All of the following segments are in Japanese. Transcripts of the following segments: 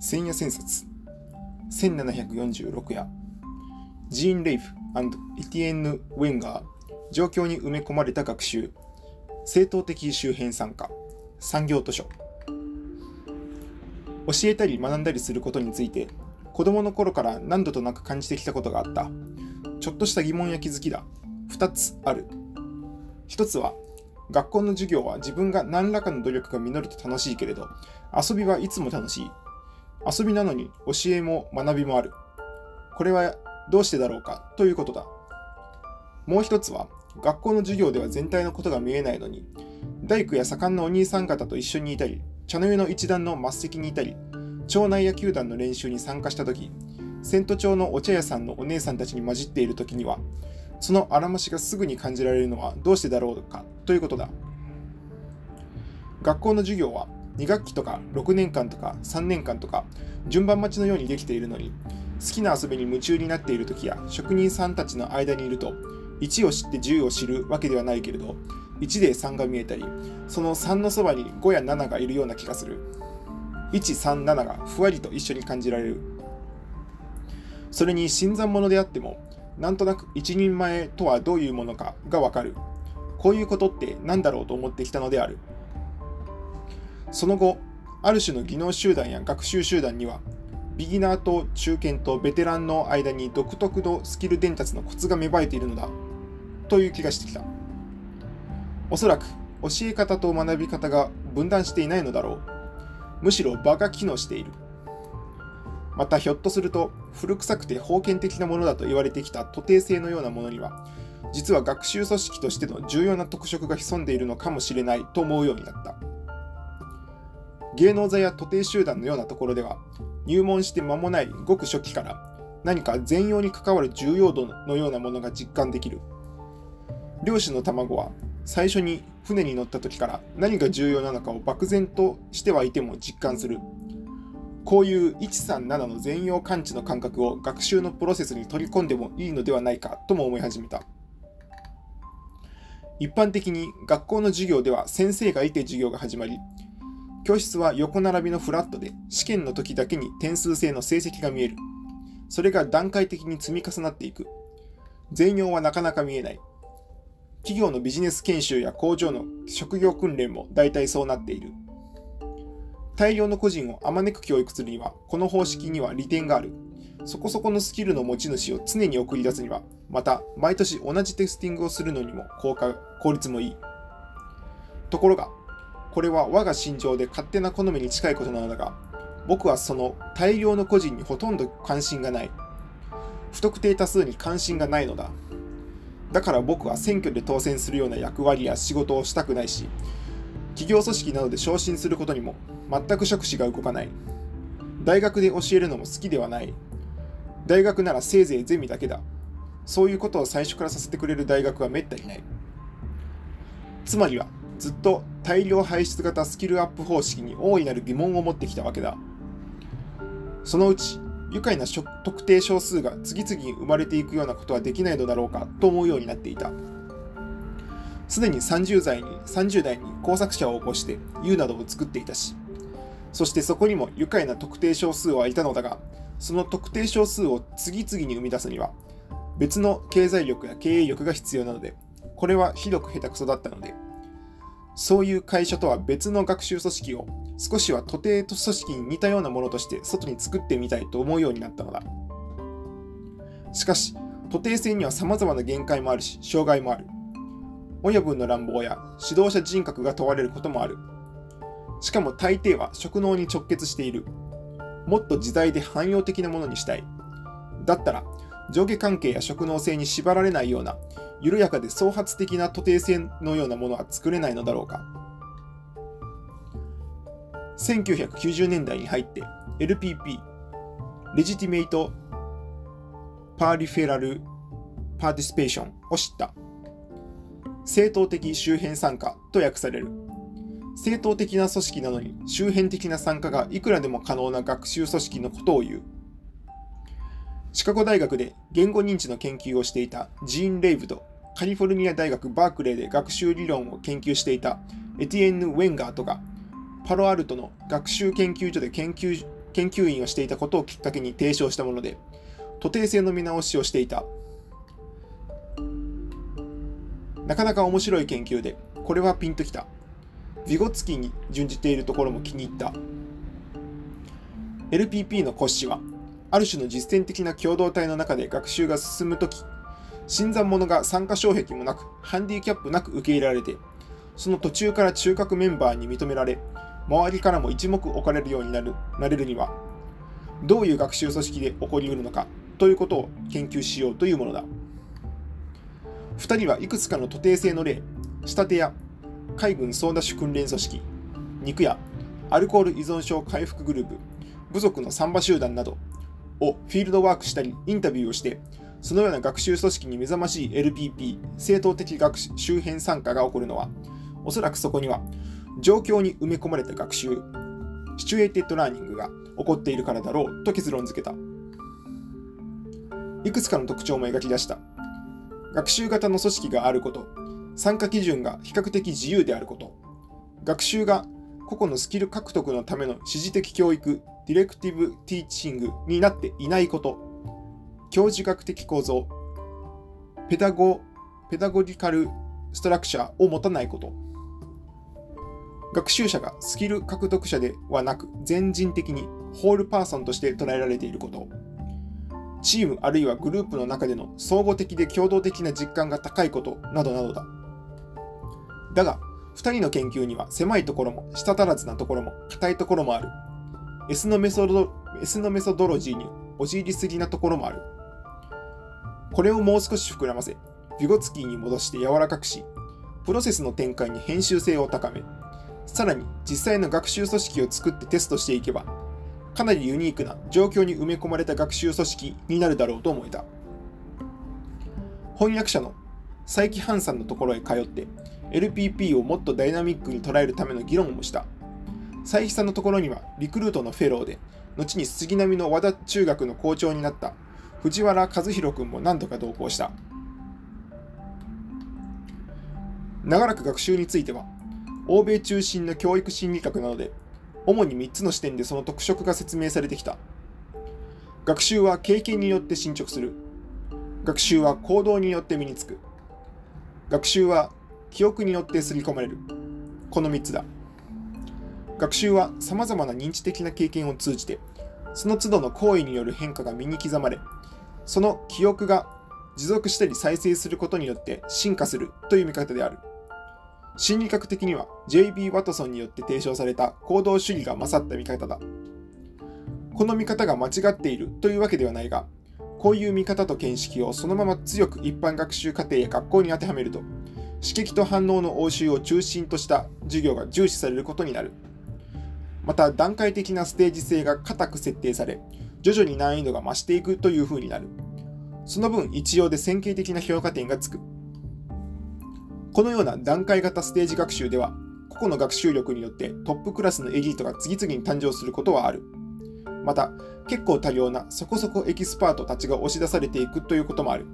千夜千冊1746夜。ジーン・レイフエティエンヌ・ウェンガー状況に埋め込まれた学習。正当的周辺参加。産業図書。教えたり学んだりすることについて子供の頃から何度となく感じてきたことがあった。ちょっとした疑問や気づきだ。2つある。1つは学校の授業は自分が何らかの努力が実ると楽しいけれど遊びはいつも楽しい。遊びなのに教えも学びもある。これはどうしてだろうか？ということだ。もう一つは学校の授業では全体のことが見えないのに大工や盛んなお兄さん方と一緒にいたり茶の湯の一段の末席にいたり町内野球団の練習に参加した時千都町のお茶屋さんのお姉さんたちに混じっている時にはそのあらましがすぐに感じられるのはどうしてだろうか？ということだ。学校の授業は2学期とか6年間とか3年間とか順番待ちのようにできているのに好きな遊びに夢中になっている時や職人さんたちの間にいると1を知って10を知るわけではないけれど1で3が見えたりその3のそばに5や7がいるような気がする。137がふわりと一緒に感じられる。それに新参者であってもなんとなく一人前とはどういうものかがわかる。こういうことって何だろうと思ってきたのである。その後ある種の技能集団や学習集団にはビギナーと中堅とベテランの間に独特のスキル伝達のコツが芽生えているのだという気がしてきた。おそらく教え方と学び方が分断していないのだろう。むしろ場が機能している。またひょっとすると古臭くて封建的なものだと言われてきた徒弟制のようなものには実は学習組織としての重要な特色が潜んでいるのかもしれないと思うようになった。芸能座や徒弟集団のようなところでは入門して間もないごく初期から何か全容に関わる重要度のようなものが実感できる。漁師の卵は最初に船に乗った時から何が重要なのかを漠然としてはいても実感する。こういう137の全容感知の感覚を学習のプロセスに取り込んでもいいのではないかとも思い始めた。一般的に学校の授業では先生がいて授業が始まり教室は横並びのフラットで試験の時だけに点数制の成績が見える。それが段階的に積み重なっていく。全容はなかなか見えない。企業のビジネス研修や工場の職業訓練も大体そうなっている。大量の個人をあまねく教育するには、この方式には利点がある。そこそこのスキルの持ち主を常に送り出すには、また毎年同じテスティングをするのにも効果効率もいい。ところが、これは我が心情で勝手な好みに近いことなのだが、僕はその大量の個人にほとんど関心がない。不特定多数に関心がないのだ。だから僕は選挙で当選するような役割や仕事をしたくないし、企業組織などで昇進することにも全く触手が動かない。大学で教えるのも好きではない。大学ならせいぜいゼミだけだ。そういうことを最初からさせてくれる大学はめったにない。つまりは、ずっと大量排出型スキルアップ方式に大いなる疑問を持ってきたわけだ。そのうち、愉快な特定少数が次々に生まれていくようなことはできないのだろうかと思うようになっていた。すでに30代に ,30 代に工作者を起こして U などを作っていたし、そしてそこにも愉快な特定少数はいたのだが、その特定少数を次々に生み出すには、別の経済力や経営力が必要なので、これはひどく下手くそだったので、そういう会社とは別の学習組織を少しは徒弟組織に似たようなものとして外に作ってみたいと思うようになったのだ。しかし、徒弟性には様々な限界もあるし、障害もある。親分の乱暴や指導者人格が問われることもある。しかも大抵は職能に直結している。もっと自在で汎用的なものにしたい。だったら、上下関係や職能性に縛られないような緩やかで創発的な徒弟性のようなものは作れないのだろうか。1990年代に入って LPP、レジティメイト・パーリフェラル・パーティスペーションを知った。正当的周辺参加と訳される。正当的な組織なのに周辺的な参加がいくらでも可能な学習組織のことを言う。シカゴ大学で言語認知の研究をしていたジーン・レイブとカリフォルニア大学バークレーで学習理論を研究していたエティエンヌ・ウェンガーとがパロアルトの学習研究所で研究研究員をしていたことをきっかけに提唱したもので、徒弟制の見直しをしていた。なかなか面白い研究で、これはピンときた。ヴィゴツキーに準じているところも気に入った。LPP の骨子は、ある種の実践的な共同体の中で学習が進むとき、新参者が参加障壁もなく、ハンディキャップなく受け入れられて、その途中から中核メンバーに認められ、周りからも一目置かれるようになるなれるには、どういう学習組織で起こりうるのかということを研究しようというものだ。2人はいくつかの徒弟制の例、仕立てや海軍総ダッシュ訓練組織、肉やアルコール依存症回復グループ、部族のサンバ集団などをフィールドワークしたりインタビューをしてそのような学習組織に目覚ましい LPP、正当的学習周辺参加が起こるのは、おそらくそこには、状況に埋め込まれた学習、 situated learning が起こっているからだろうと結論付けた。いくつかの特徴も描き出した。学習型の組織があること、参加基準が比較的自由であること、学習が個々のスキル獲得のための指示的教育、 directive teaching になっていないこと、教授学的構造、ペダゴペダゴギカルストラクチャーを持たないこと。学習者がスキル獲得者ではなく全人的にホールパーソンとして捉えられていること。チームあるいはグループの中での総合的で共同的な実感が高いことなどなどだ。だが、2人の研究には狭いところも舌足らずなところも硬いところもある。S のメソド S のメソドロジーに陥りすぎなところもある。これをもう少し膨らませ、ビゴツキーに戻して柔らかくし、プロセスの展開に編集性を高め、さらに実際の学習組織を作ってテストしていけば、かなりユニークな状況に埋め込まれた学習組織になるだろうと思えた。翻訳者の佐伯ハンさんのところへ通って、LPP をもっとダイナミックに捉えるための議論もした。佐伯さんのところにはリクルートのフェローで、後に杉並の和田中学の校長になった藤原和弘君も何度か同行した。長らく学習については、欧米中心の教育心理学なので、主に3つの視点でその特色が説明されてきた。学習は経験によって進捗する。学習は行動によって身につく。学習は記憶によって刷り込まれる。この3つだ。学習は様々な認知的な経験を通じて、その都度の行為による変化が身に刻まれ、その記憶が持続したり再生することによって進化するという見方である。心理学的には J.B. ワトソンによって提唱された行動主義が勝った見方だ。この見方が間違っているというわけではないが、こういう見方と見識をそのまま強く一般学習課程や学校に当てはめると、刺激と反応の応酬を中心とした授業が重視されることになる。また段階的なステージ性が固く設定され、徐々に難易度が増していくという風になる。その分、一様で線形的な評価点がつく。このような段階型ステージ学習では、個々の学習力によってトップクラスのエリートが次々に誕生することはある。また、結構多量なそこそこエキスパートたちが押し出されていくということもある。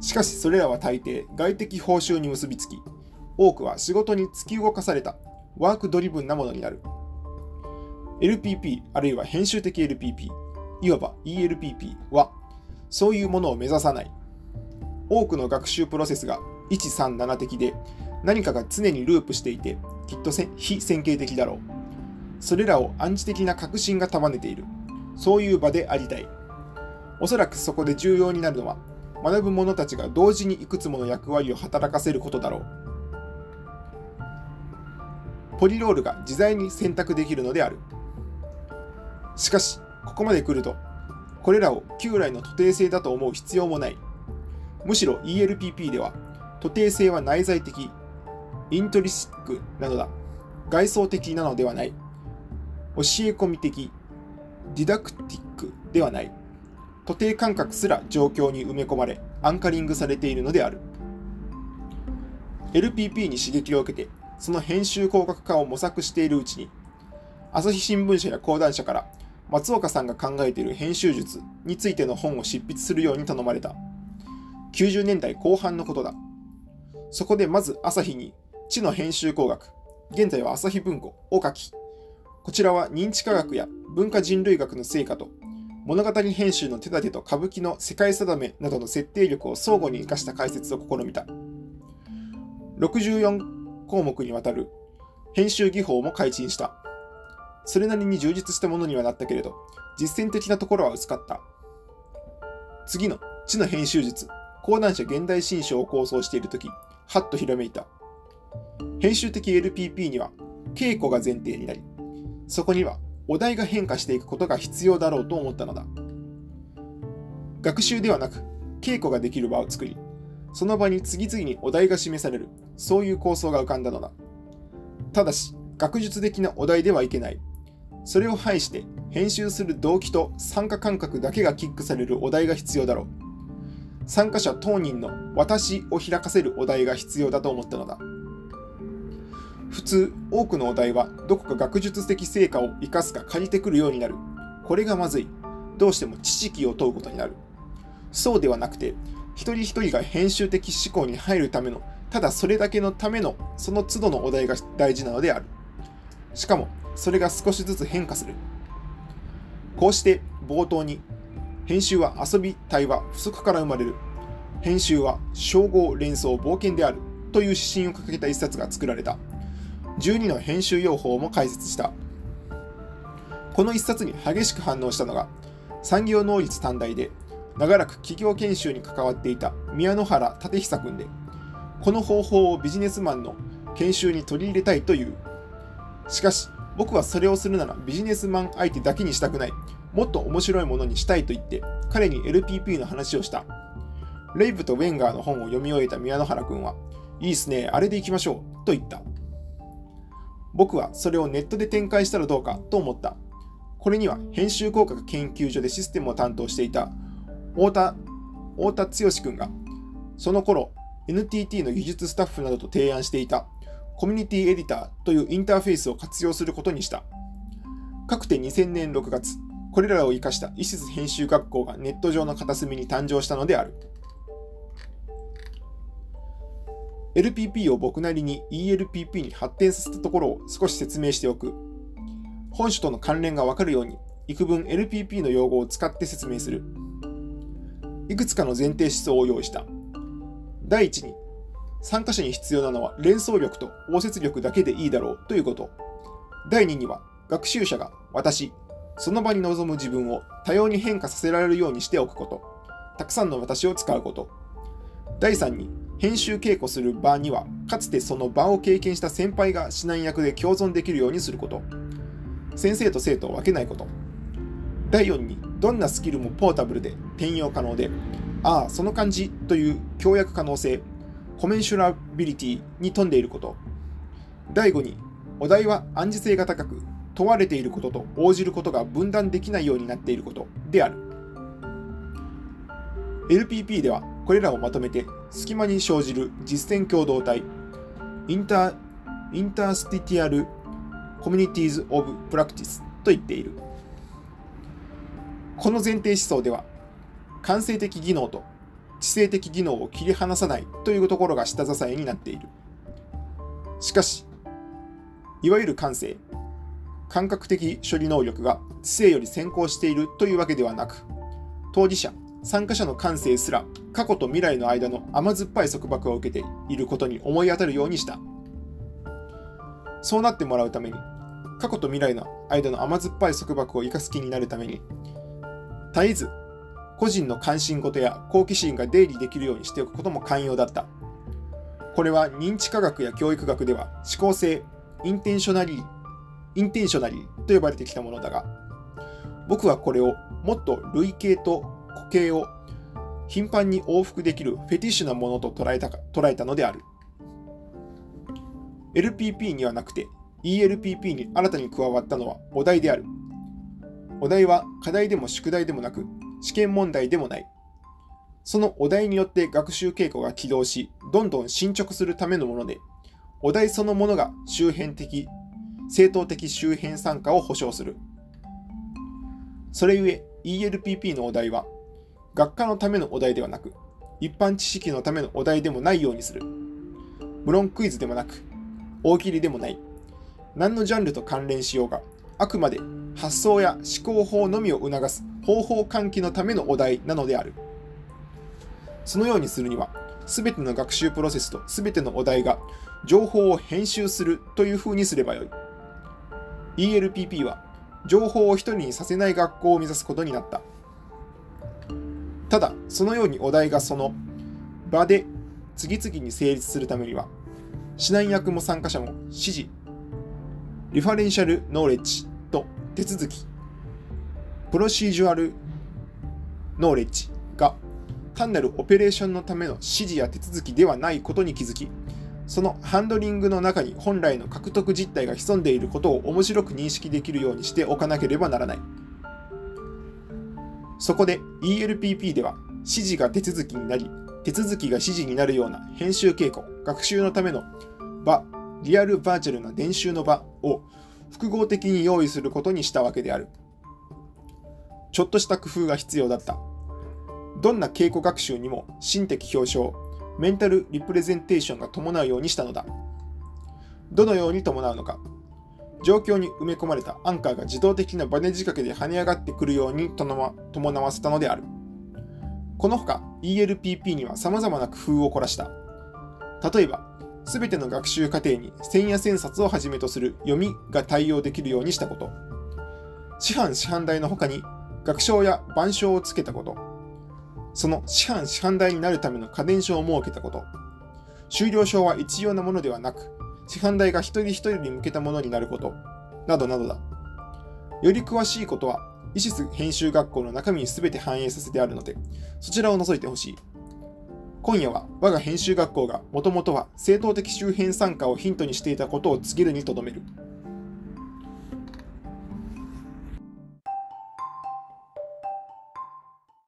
しかしそれらは大抵外的報酬に結びつき、多くは仕事に突き動かされたワークドリブンなものになる。LPP あるいは編集的 LPP、いわば ELPP は、そういうものを目指さない。多くの学習プロセスが137的で、何かが常にループしていて、きっと非線形的だろう。それらを暗示的な確信が束ねている。そういう場でありたい。おそらくそこで重要になるのは、学ぶ者たちが同時にいくつもの役割を働かせることだろう。ポリロールが自在に選択できるのである。しかし、ここまで来ると、これらを旧来の徒弟性だと思う必要もない。むしろ ELPP では、徒弟性は内在的、イントリシックなのだ。外装的なのではない。教え込み的、ディダクティックではない。徒弟感覚すら状況に埋め込まれ、アンカリングされているのである。LPP に刺激を受けて、その編集広角化を模索しているうちに、朝日新聞社や講談社から松岡さんが考えている編集術についての本を執筆するように頼まれた。90年代後半のことだ。そこでまず朝日に、知の編集工学、現在は朝日文庫を書き、こちらは認知科学や文化人類学の成果と物語編集の手立てと歌舞伎の世界定めなどの設定力を相互に生かした解説を試みた。64項目にわたる編集技法も改陳した。それなりに充実したものにはなったけれど、実践的なところは薄かった。次の知の編集術、講談社現代新書を構想しているとき、はっとひらめいた。編集的 LPP には稽古が前提になり、そこにはお題が変化していくことが必要だろうと思ったのだ。学習ではなく、稽古ができる場を作り、その場に次々にお題が示される、そういう構想が浮かんだのだ。ただし、学術的なお題ではいけない。それを排して、編集する動機と参加感覚だけがキックされるお題が必要だろう。参加者当人の私を開かせるお題が必要だと思ったのだ。普通、多くのお題はどこか学術的成果を生かすか借りてくるようになる。これがまずい。どうしても知識を問うことになる。そうではなくて、一人一人が編集的思考に入るための、ただそれだけのための、その都度のお題が大事なのである。しかも、それが少しずつ変化する。こうして冒頭に、編集は遊び、対話、不足から生まれる。編集は称号、連想、冒険である。という指針を掲げた一冊が作られた。12の編集用法も解説した。この一冊に激しく反応したのが、産業能率短大で、長らく企業研修に関わっていた宮野原立久君で、この方法をビジネスマンの研修に取り入れたいという。しかし、僕はそれをするならビジネスマン相手だけにしたくない。もっと面白いものにしたいと言って、彼に LPP の話をした。レイブとウェンガーの本を読み終えた宮野原君は、いいっすね、あれでいきましょう、と言った。僕はそれをネットで展開したらどうかと思った。これには編集工学研究所でシステムを担当していた太田太田剛君が、その頃 NTT の技術スタッフなどと提案していたコミュニティエディターというインターフェースを活用することにした。各て2000年6月、これらを生かした医術編集学校がネット上の片隅に誕生したのである。LPP を僕なりに ELPP に発展させたところを少し説明しておく。本書との関連がわかるように、幾分 LPP の用語を使って説明する。いくつかの前提思想を用意した。第一に、参加者に必要なのは連想力と応接力だけでいいだろうということ。第2には、学習者が私、その場に臨む自分を多様に変化させられるようにしておくこと。たくさんの私を使うこと。第3に、編集稽古する場には、かつてその場を経験した先輩が指南役で共存できるようにすること。先生と生徒を分けないこと。第4に、どんなスキルもポータブルで転用可能で、ああ、その感じという協約可能性、コメンシュラビリティに富んでいること。第5に、お題は暗示性が高く、問われていることと応じることが分断できないようになっていることである。LPP ではこれらをまとめて隙間に生じる実践共同体。インターインタースティティアルコミュニティーズ・オブ・プラクティスと言っている。この前提思想では感性的技能と知性的技能を切り離さないというところが下支えになっている。しかしいわゆる感性感覚的処理能力が知性より先行しているというわけではなく当事者参加者の感性すら過去と未来の間の甘酸っぱい束縛を受けていることに思い当たるようにした。そうなってもらうために、過去と未来の間の甘酸っぱい束縛を生かす気になるために、絶えず個人の関心事や好奇心が出入りできるようにしておくことも肝要だった。これは認知科学や教育学では志向性、 intentionally、intentionally と呼ばれてきたものだが、僕はこれをもっと類型と固形を頻繁に往復できるフェティッシュなものと捉えたか捉えたのである。LPP にはなくて ELPP に新たに加わったのはお題である。お題は課題でも宿題でもなく試験問題でもない。そのお題によって学習傾向が起動し、どんどん進捗するためのもので、お題そのものが周辺的、正当的周辺参加を保障する。それゆえ ELPP のお題は学科のためのお題ではなく、一般知識のためのお題でもないようにする。無論クイズでもなく、大喜利でもない。何のジャンルと関連しようが、あくまで発想や思考法のみを促す方法喚起のためのお題なのである。そのようにするには、すべての学習プロセスとすべてのお題が情報を編集するというふうにすればよい。ELPP は情報を一人にさせない学校を目指すことになった。ただ、そのようにお題がその場で次々に成立するためには、指南役も参加者も指示、リファレンシャルノーレッジと手続き、プロシージュアルノーレッジが単なるオペレーションのための指示や手続きではないことに気づき、そのハンドリングの中に本来の獲得実態が潜んでいることを面白く認識できるようにしておかなければならない。そこで ELPP では指示が手続きになり、手続きが指示になるような編集稽古、学習のための場、リアルバーチャルな練習の場を複合的に用意することにしたわけである。ちょっとした工夫が必要だった。どんな稽古学習にも心的表彰、メンタルリプレゼンテーションが伴うようにしたのだ。どのように伴うのか。状況に埋め込まれたアンカーが自動的なバネ仕掛けで跳ね上がってくるように伴わせたのである。このほか ELPP には様々な工夫を凝らした。例えば、すべての学習過程に線や線札をはじめとする読みが対応できるようにしたこと。師範師範代の他に学章や板書をつけたこと。その師範師範代になるための家電書を設けたこと。終了証は一様なものではなく、師範代が一人一人に向けたものになること。などなどだ。より詳しいことは、イシス編集学校の中身に全て反映させてあるので、そちらを覗いてほしい。今夜は我が編集学校がもともとは正当的周辺参加をヒントにしていたことを告げるにとどめる。